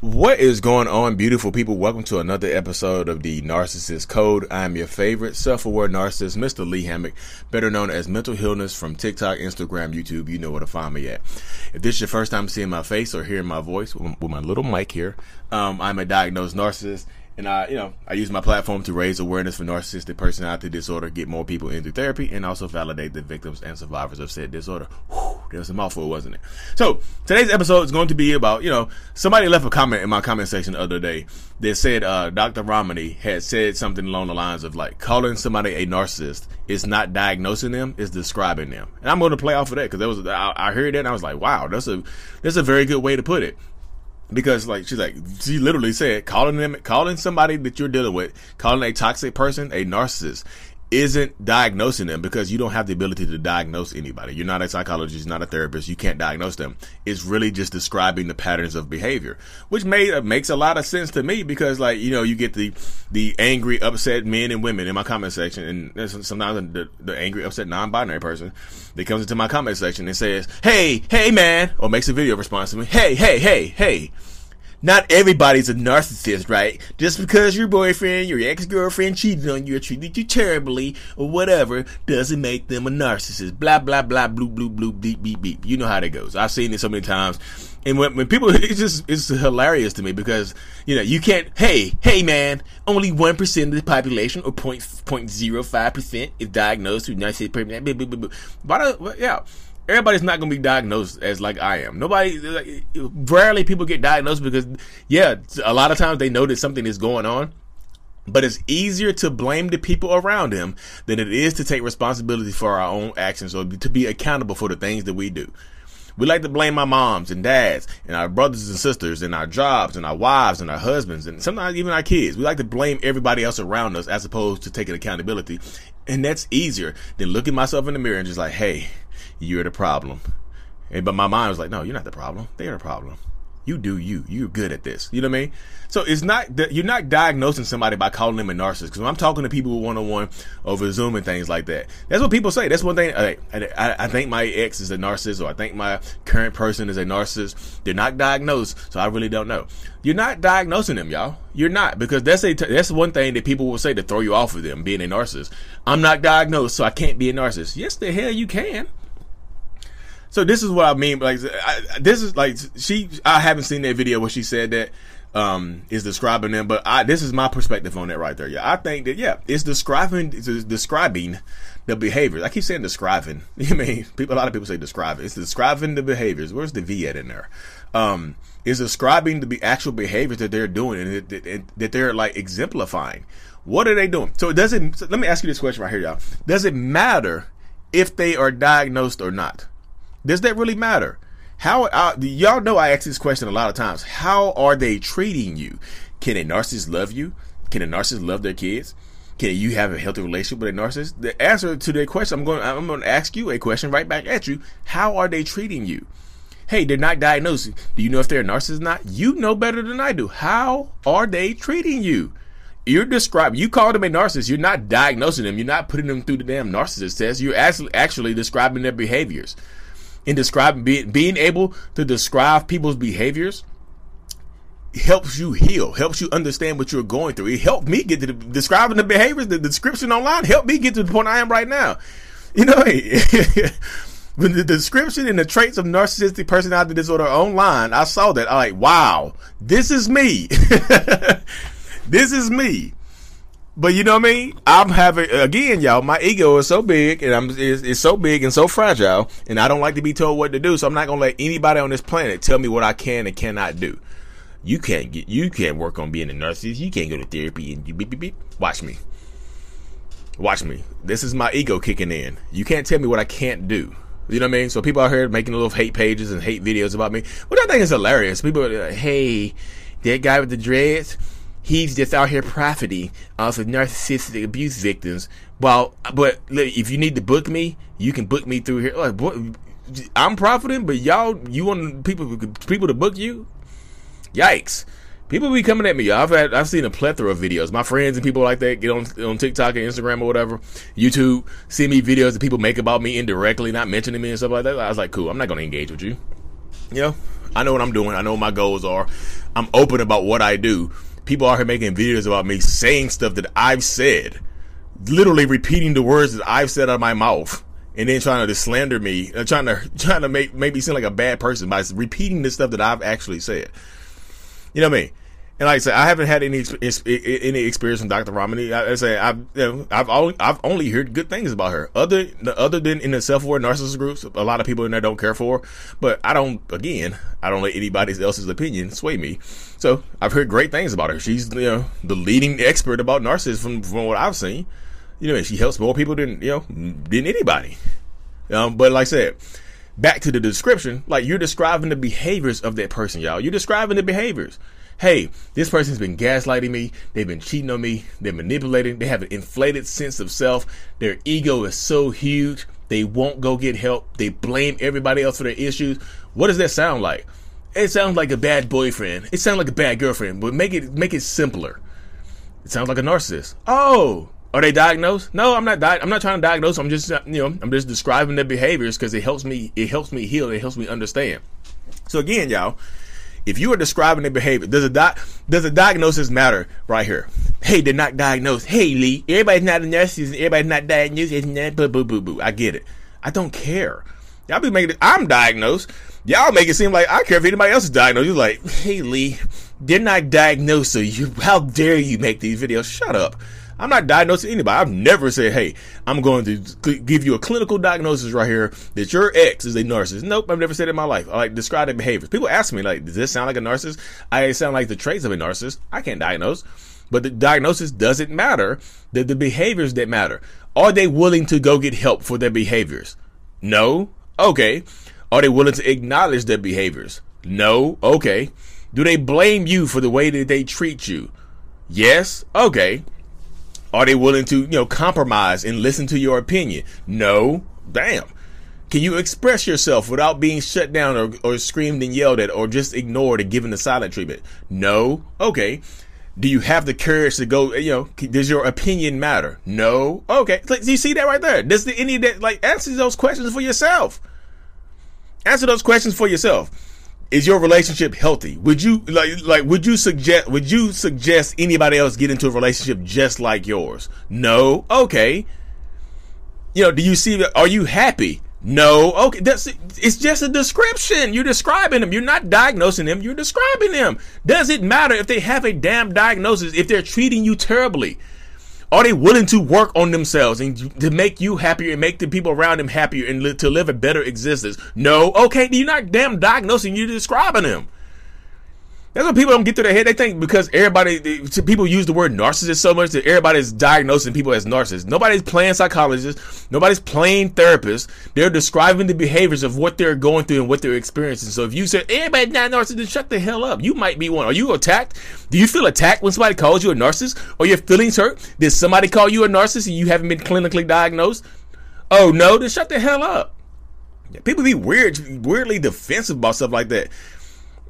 What is going on, beautiful people? Welcome to another episode of the Narcissist Code. I am your favorite self-aware narcissist, Mr. Lee Hammock, better known as Mental Healness from TikTok, Instagram, YouTube. You know where to find me at. If this is your first time seeing my face or hearing my voice with my little mic here, um, I'm a diagnosed narcissist and I, you know, I use my platform to raise awareness for narcissistic personality disorder, get more people into therapy, and also validate the victims and survivors of said disorder. Whew, there was a mouthful, wasn't it? So today's episode is going to be about, you know, somebody left a comment in my comment section the other day that said uh, Dr. Ramani had said something along the lines of like calling somebody a narcissist is not diagnosing them, is describing them. And I'm going to play off of that because there was I, I heard that and I was like, wow, that's a that's a very good way to put it because like she's like she literally said calling them calling somebody that you're dealing with calling a toxic person a narcissist isn't diagnosing them because you don't have the ability to diagnose anybody. You're not a psychologist, not a therapist. You can't diagnose them. It's really just describing the patterns of behavior, which made uh, makes a lot of sense to me because, like, you know, you get the the angry, upset men and women in my comment section, and sometimes the, the angry, upset, non-binary person that comes into my comment section and says, "Hey, hey, man," or makes a video response to me, "Hey, hey, hey, hey." Not everybody's a narcissist, right? Just because your boyfriend, your ex-girlfriend cheated on you or treated you terribly or whatever doesn't make them a narcissist. Blah, blah, blah, bloop, bloop, bloop, beep, beep, beep. You know how that goes. I've seen it so many times. And when, when people, it's just, it's hilarious to me because, you know, you can't, hey, hey man, only 1% of the population or 0.05% is diagnosed with narcissism. Why do, yeah everybody's not going to be diagnosed as like I am. Nobody, like, rarely people get diagnosed because, yeah, a lot of times they know that something is going on. But it's easier to blame the people around him than it is to take responsibility for our own actions or to be accountable for the things that we do. We like to blame our moms and dads and our brothers and sisters and our jobs and our wives and our husbands and sometimes even our kids. We like to blame everybody else around us as opposed to taking accountability. And that's easier than looking myself in the mirror and just like, hey, you're the problem. And, but my mind was like, no, you're not the problem. They're the problem. You do you. You're good at this. You know what I mean? So it's not that you're not diagnosing somebody by calling them a narcissist. Because when I'm talking to people one on one over Zoom and things like that, that's what people say. That's one thing. I, I, I, think my ex is a narcissist, or I think my current person is a narcissist. They're not diagnosed, so I really don't know. You're not diagnosing them, y'all. You're not because that's a that's one thing that people will say to throw you off of them being a narcissist. I'm not diagnosed, so I can't be a narcissist. Yes, the hell you can. So this is what I mean. Like I, this is like she. I haven't seen that video where she said that um, is describing them, but I, this is my perspective on that right there. Yeah, I think that yeah, it's describing it's describing the behaviors. I keep saying describing. You mean people? A lot of people say describing. It's describing the behaviors. Where's the V at in there? Um, is describing the actual behaviors that they're doing and that, that, they're like exemplifying. What are they doing? So it doesn't. So let me ask you this question right here, y'all. Does it matter if they are diagnosed or not? Does that really matter? How uh, y'all know I ask this question a lot of times. How are they treating you? Can a narcissist love you? Can a narcissist love their kids? Can you have a healthy relationship with a narcissist? The answer to that question, I'm going. I'm going to ask you a question right back at you. How are they treating you? Hey, they're not diagnosed. Do you know if they're a narcissist or not? You know better than I do. How are they treating you? You're describing, you call them a narcissist. You're not diagnosing them. You're not putting them through the damn narcissist test. You're actually, actually describing their behaviors in describing being, able to describe people's behaviors helps you heal, helps you understand what you're going through. It helped me get to the, describing the behaviors, the description online helped me get to the point I am right now. You know, when the description and the traits of narcissistic personality disorder online, I saw that. I'm like, wow, this is me. this is me. But you know what I mean? I'm having again, y'all. My ego is so big, and I'm it's, it's, so big and so fragile, and I don't like to be told what to do. So I'm not gonna let anybody on this planet tell me what I can and cannot do. You can't get, you can't work on being a narcissist. You can't go to therapy and you beep beep beep. Watch me. Watch me. This is my ego kicking in. You can't tell me what I can't do. You know what I mean? So people out here making little hate pages and hate videos about me, which I think is hilarious. People are like, "Hey, that guy with the dreads." He's just out here profiting off of narcissistic abuse victims. Well, but if you need to book me, you can book me through here. Like, I'm profiting, but y'all, you want people people to book you? Yikes! People be coming at me. I've had I've seen a plethora of videos. My friends and people like that get on on TikTok and Instagram or whatever, YouTube, see me videos that people make about me indirectly, not mentioning me and stuff like that. I was like, cool. I'm not gonna engage with you. You know, I know what I'm doing. I know what my goals are. I'm open about what I do. People are here making videos about me saying stuff that I've said, literally repeating the words that I've said out of my mouth, and then trying to slander me, uh, trying to trying to make make me seem like a bad person by repeating the stuff that I've actually said. You know what I mean? And like I said, I haven't had any any experience with Dr. Ramani. I, I say I've you know, I've only I've only heard good things about her. Other other than in the self aware narcissist groups, a lot of people in there don't care for. But I don't. Again, I don't let anybody else's opinion sway me. So I've heard great things about her. She's you know the leading expert about narcissism from what I've seen. You know, she helps more people than you know than anybody. Um, but like I said back to the description, like you're describing the behaviors of that person, y'all. You're describing the behaviors hey, this person's been gaslighting me, they've been cheating on me, they're manipulating, they have an inflated sense of self, their ego is so huge, they won't go get help, they blame everybody else for their issues. What does that sound like? It sounds like a bad boyfriend. It sounds like a bad girlfriend, but make it make it simpler. It sounds like a narcissist. Oh, are they diagnosed? No, I'm not. Di- I'm not trying to diagnose. I'm just, you know, I'm just describing their behaviors because it helps me. It helps me heal. It helps me understand. So again, y'all, if you are describing their behavior, does a doc, does a diagnosis matter right here? Hey, they're not diagnosed. Hey, Lee, everybody's not a nurse. Everybody's not diagnosed. It's not boo boo boo boo. I get it. I don't care. Y'all be making it. I'm diagnosed. Y'all make it seem like I care if anybody else is diagnosed. You're like, hey, Lee, they're not diagnosed. So you, how dare you make these videos? Shut up. I'm not diagnosing anybody. I've never said, hey, I'm going to give you a clinical diagnosis right here that your ex is a narcissist. Nope, I've never said it in my life. I like describe their behaviors. People ask me, like, does this sound like a narcissist? I sound like the traits of a narcissist. I can't diagnose. But the diagnosis doesn't matter. The, the behaviors that matter. Are they willing to go get help for their behaviors? No. Okay. Are they willing to acknowledge their behaviors? No. Okay. Do they blame you for the way that they treat you? Yes. Okay. Are they willing to, you know, compromise and listen to your opinion? No. Damn. Can you express yourself without being shut down or, or screamed and yelled at or just ignored and given the silent treatment? No. Okay. Do you have the courage to go, you know, does your opinion matter? No. Okay. Do you see that right there? Does the, any of that, like, answer those questions for yourself. Answer those questions for yourself is your relationship healthy? Would you like like would you suggest would you suggest anybody else get into a relationship just like yours? No. Okay. You know, do you see are you happy? No. Okay, that's it's just a description. You're describing them. You're not diagnosing them. You're describing them. Does it matter if they have a damn diagnosis if they're treating you terribly? Are they willing to work on themselves and to make you happier and make the people around them happier and li- to live a better existence? No. Okay, you're not damn diagnosing, you're describing them. That's what people don't get through their head. They think because everybody, people use the word narcissist so much that everybody's diagnosing people as narcissists. Nobody's playing psychologists. Nobody's playing therapists. They're describing the behaviors of what they're going through and what they're experiencing. So if you say everybody's not narcissist, shut the hell up. You might be one. Are you attacked? Do you feel attacked when somebody calls you a narcissist? Or your feelings hurt? Did somebody call you a narcissist and you haven't been clinically diagnosed? Oh no, then shut the hell up. People be weird, weirdly defensive about stuff like that.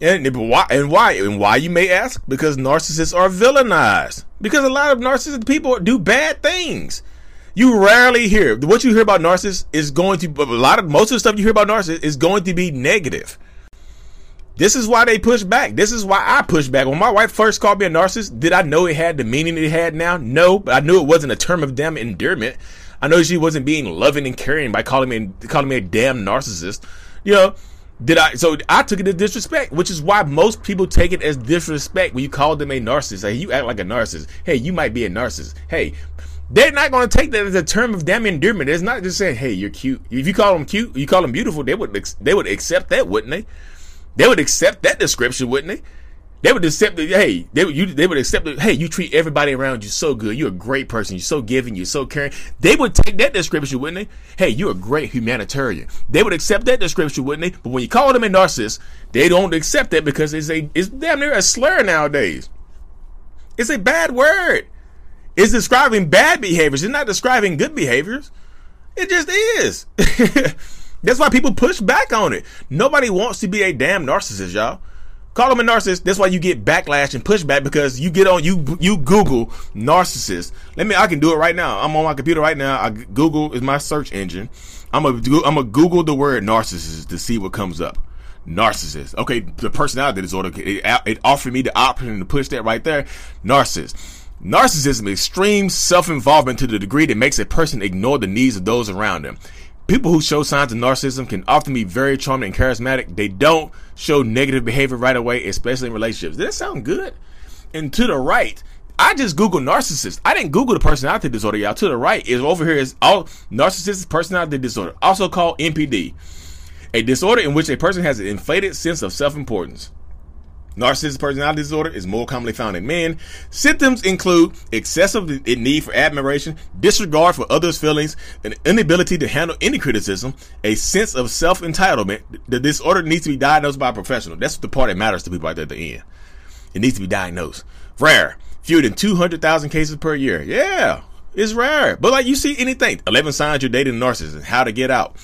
And why? And why? And why you may ask? Because narcissists are villainized. Because a lot of narcissistic people do bad things. You rarely hear what you hear about narcissists is going to a lot of most of the stuff you hear about narcissists is going to be negative. This is why they push back. This is why I push back. When my wife first called me a narcissist, did I know it had the meaning it had now? No, but I knew it wasn't a term of damn endearment. I know she wasn't being loving and caring by calling me calling me a damn narcissist. You know, did I? So I took it as disrespect, which is why most people take it as disrespect when you call them a narcissist. Hey, you act like a narcissist. Hey, you might be a narcissist. Hey, they're not going to take that as a term of damn endearment. It's not just saying, "Hey, you're cute." If you call them cute, you call them beautiful, they would they would accept that, wouldn't they? They would accept that description, wouldn't they? They would accept. Hey, they would you. They would accept. Hey, you treat everybody around you so good. You're a great person. You're so giving. You're so caring. They would take that description, wouldn't they? Hey, you're a great humanitarian. They would accept that description, wouldn't they? But when you call them a narcissist, they don't accept that because it's a it's damn near a slur nowadays. It's a bad word. It's describing bad behaviors. It's not describing good behaviors. It just is. That's why people push back on it. Nobody wants to be a damn narcissist, y'all. Call them a narcissist. That's why you get backlash and pushback because you get on you you Google narcissist. Let me. I can do it right now. I'm on my computer right now. I Google is my search engine. I'm a I'm a Google the word narcissist to see what comes up. narcissist. Okay, the personality disorder, it, it offered me the option to push that right there. Narcissist. Narcissism is extreme self-involvement to the degree that makes a person ignore the needs of those around them. People who show signs of narcissism can often be very charming and charismatic. They don't show negative behavior right away, especially in relationships. Does that sound good? And to the right, I just Google narcissist. I didn't Google the personality disorder, y'all. To the right is over here is all narcissistic personality disorder, also called NPD a disorder in which a person has an inflated sense of self-importance. Narcissistic personality disorder is more commonly found in men. Symptoms include excessive need for admiration, disregard for others' feelings, an inability to handle any criticism, a sense of self-entitlement. The disorder needs to be diagnosed by a professional. That's the part that matters to people right there at the end. It needs to be diagnosed. Rare. Fewer than 200,000 cases per year. Yeah, it's rare. But like you see anything. 11 signs you're dating a narcissist. How to get out.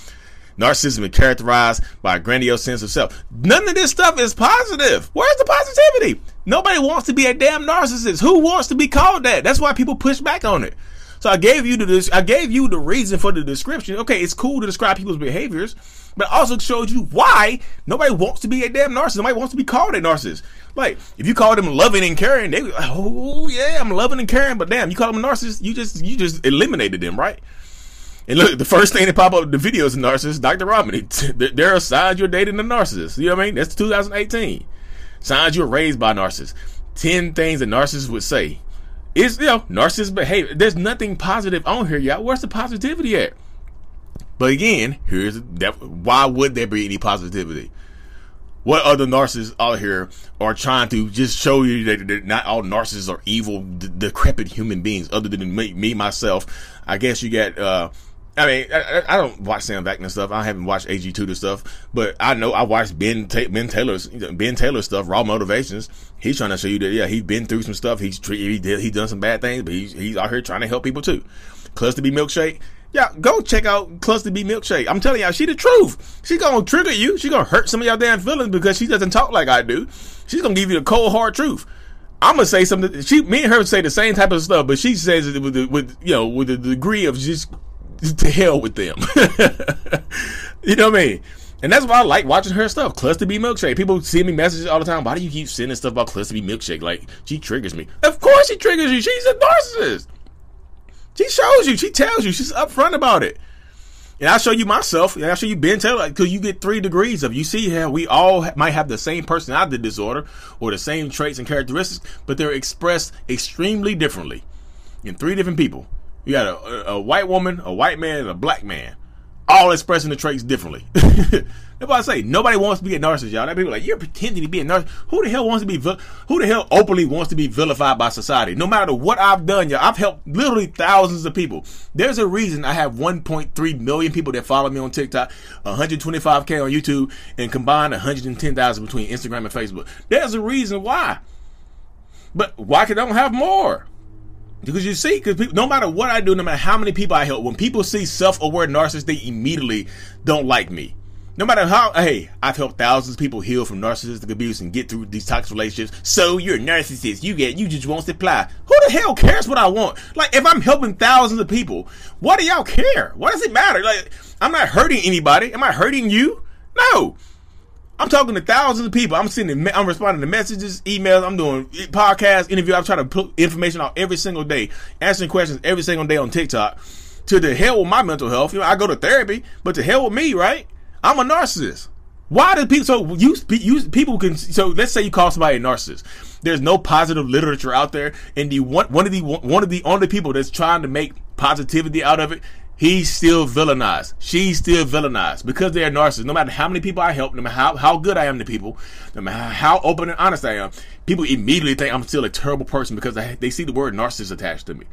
Narcissism is characterized by a grandiose sense of self. None of this stuff is positive. Where's the positivity? Nobody wants to be a damn narcissist. Who wants to be called that? That's why people push back on it. So I gave you the I gave you the reason for the description. Okay, it's cool to describe people's behaviors, but also showed you why nobody wants to be a damn narcissist. Nobody wants to be called a narcissist. Like if you call them loving and caring, they oh yeah, I'm loving and caring, but damn, you call them a narcissist, you just you just eliminated them, right? And look, the first thing that pop up in the video is a narcissist, Dr. Ramani. There are signs you're dating a narcissist. You know what I mean? That's 2018. Signs you're raised by narcissists. 10 things a narcissist would say. It's, you know, narcissist behavior. There's nothing positive on here, y'all. Where's the positivity at? But again, here's that. Why would there be any positivity? What other narcissists out here are trying to just show you that, that not all narcissists are evil, d- decrepit human beings, other than me, me myself. I guess you got, uh, I mean, I, I, don't watch Sam Vaknin stuff. I haven't watched HG Tudor stuff, but I know I watched Ben Ta- Ben Taylor's Ben Taylor stuff, Raw Motivations. He's trying to show you that yeah, he's been through some stuff. He's he did he's done some bad things, but he's he's out here trying to help people too. Cluster B milkshake. Yeah, go check out Cluster B milkshake. I'm telling y'all, she the truth. She gonna trigger you. She gonna hurt some of y'all damn feelings because she doesn't talk like I do. She's gonna give you the cold hard truth. I'm gonna say something. She, me and her say the same type of stuff, but she says it with, with you know, with the degree of just to hell with them. you know what I mean? And that's why I like watching her stuff. Cluster B milkshake. People send me messages all the time. Why do you keep sending stuff about Cluster B milkshake? Like she triggers me. Of course she triggers you. She's a narcissist. She shows you. She tells you. She's upfront about it. And I'll show you myself. And I'll show you Ben Taylor. Because you get three degrees of. You see how we all might have the same personality disorder or the same traits and characteristics, but they're expressed extremely differently in three different people. You got a, a, white woman, a white man, and a black man, all expressing the traits differently. That's I say nobody wants to be a narcissist, y'all. That people like you're pretending to be a narcissist. Who the hell wants to be? Who the hell openly wants to be vilified by society? No matter what I've done, y'all, I've helped literally thousands of people. There's a reason I have 1.3 million people that follow me on TikTok, 125k on YouTube, and combined 110,000 between Instagram and Facebook. There's a reason why. But why can I don't have more? Because you see, because no matter what I do, no matter how many people I help, when people see self-aware narcissists, they immediately don't like me. No matter how, hey, I've helped thousands of people heal from narcissistic abuse and get through these toxic relationships. So you're a narcissist. You get, you just want supply. Who the hell cares what I want? Like, if I'm helping thousands of people, what do y'all care? What does it matter? Like, I'm not hurting anybody. Am I hurting you? No. I'm talking to thousands of people. I'm sending, I'm responding to messages, emails. I'm doing podcasts, interview. I'm trying to put information out every single day, answering questions every single day on TikTok. To the hell with my mental health. You know, I go to therapy, but to hell with me, right? I'm a narcissist. Why do people? So you, you people can. So let's say you call somebody a narcissist. There's no positive literature out there, and the one one of the one of the only people that's trying to make positivity out of it he's still villainized. She's still villainized because they're narcissists. No matter how many people I help, no matter how, how good I am to people, no matter how open and honest I am, people immediately think I'm still a terrible person because they, they see the word narcissist attached to me.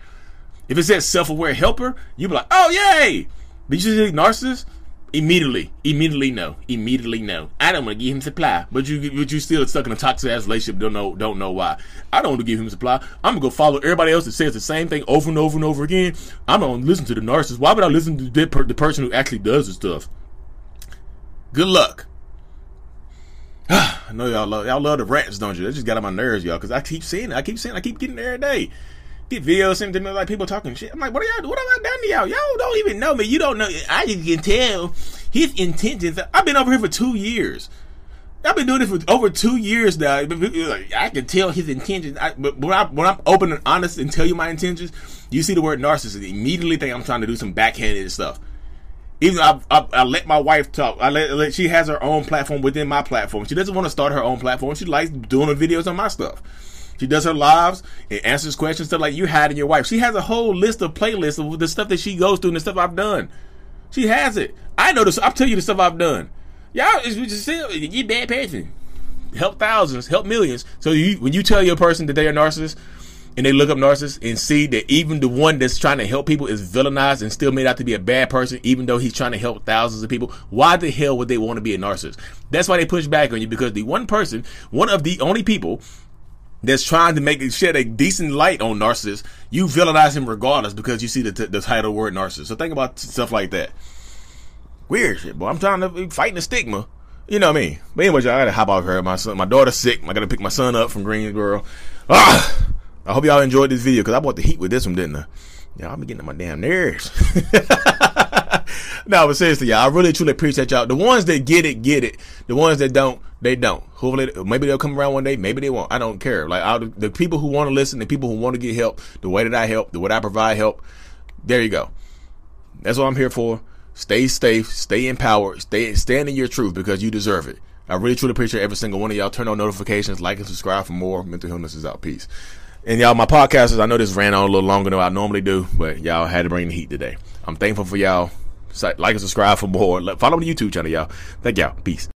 If it says self-aware helper, you'd be like, oh yay! Did you see narcissist? Immediately, immediately no, immediately no. I don't want to give him supply, but you, but you still stuck in a toxic ass relationship. Don't know, don't know why. I don't want to give him supply. I'm gonna go follow everybody else that says the same thing over and over and over again. I'm gonna listen to the narcissist. Why would I listen to the, per- the person who actually does the stuff? Good luck. I know y'all love y'all love the rants, don't you? That just got on my nerves, y'all, because I keep seeing it. I keep seeing. It. I keep getting there every day get videos sent to me like people talking shit. I'm like, what are y'all? What have I done to y'all? Y'all don't even know me. You don't know. I can tell his intentions. I've been over here for two years. I've been doing this for over two years now. I can tell his intentions. I, but when, I, when I'm open and honest and tell you my intentions, you see the word narcissist, immediately think I'm trying to do some backhanded stuff. Even I, I, I let my wife talk. I let, let, she has her own platform within my platform. She doesn't want to start her own platform. She likes doing the videos on my stuff. She does her lives and answers questions stuff like you had in your wife. She has a whole list of playlists of the stuff that she goes through and the stuff I've done. She has it. I know this. I'll tell you the stuff I've done. Y'all is just you bad person. Help thousands, help millions. So you, when you tell your person that they are narcissists, and they look up narcissists and see that even the one that's trying to help people is villainized and still made out to be a bad person, even though he's trying to help thousands of people, why the hell would they want to be a narcissist? That's why they push back on you because the one person, one of the only people that's trying to make it shed a decent light on narcissists, you villainize him regardless because you see the, t- the title word narcissist. So think about stuff like that. Weird shit, boy. I'm trying to fight the stigma. You know what I mean? But anyway, I gotta hop off here. My son, my daughter's sick. I gotta pick my son up from Greensboro. Ah, I hope y'all enjoyed this video because I brought the heat with this one, didn't I? Y'all I'm getting on my damn nerves. no, but seriously, y'all, I really truly appreciate y'all. The ones that get it, get it. The ones that don't, they don't. Hopefully, maybe they'll come around one day. Maybe they won't. I don't care. Like I'll, the people who want to listen, the people who want to get help, the way that I help, the way I provide help. There you go. That's what I'm here for. Stay safe, stay empowered, stay stand in your truth because you deserve it. I really truly appreciate every single one of y'all. Turn on notifications, like and subscribe for more. Mental Healness is out. Peace. And y'all, my podcasters, I know this ran on a little longer than I normally do, but y'all had to bring the heat today. I'm thankful for y'all. Like and subscribe for more. Follow the YouTube channel, y'all. Thank y'all. Peace.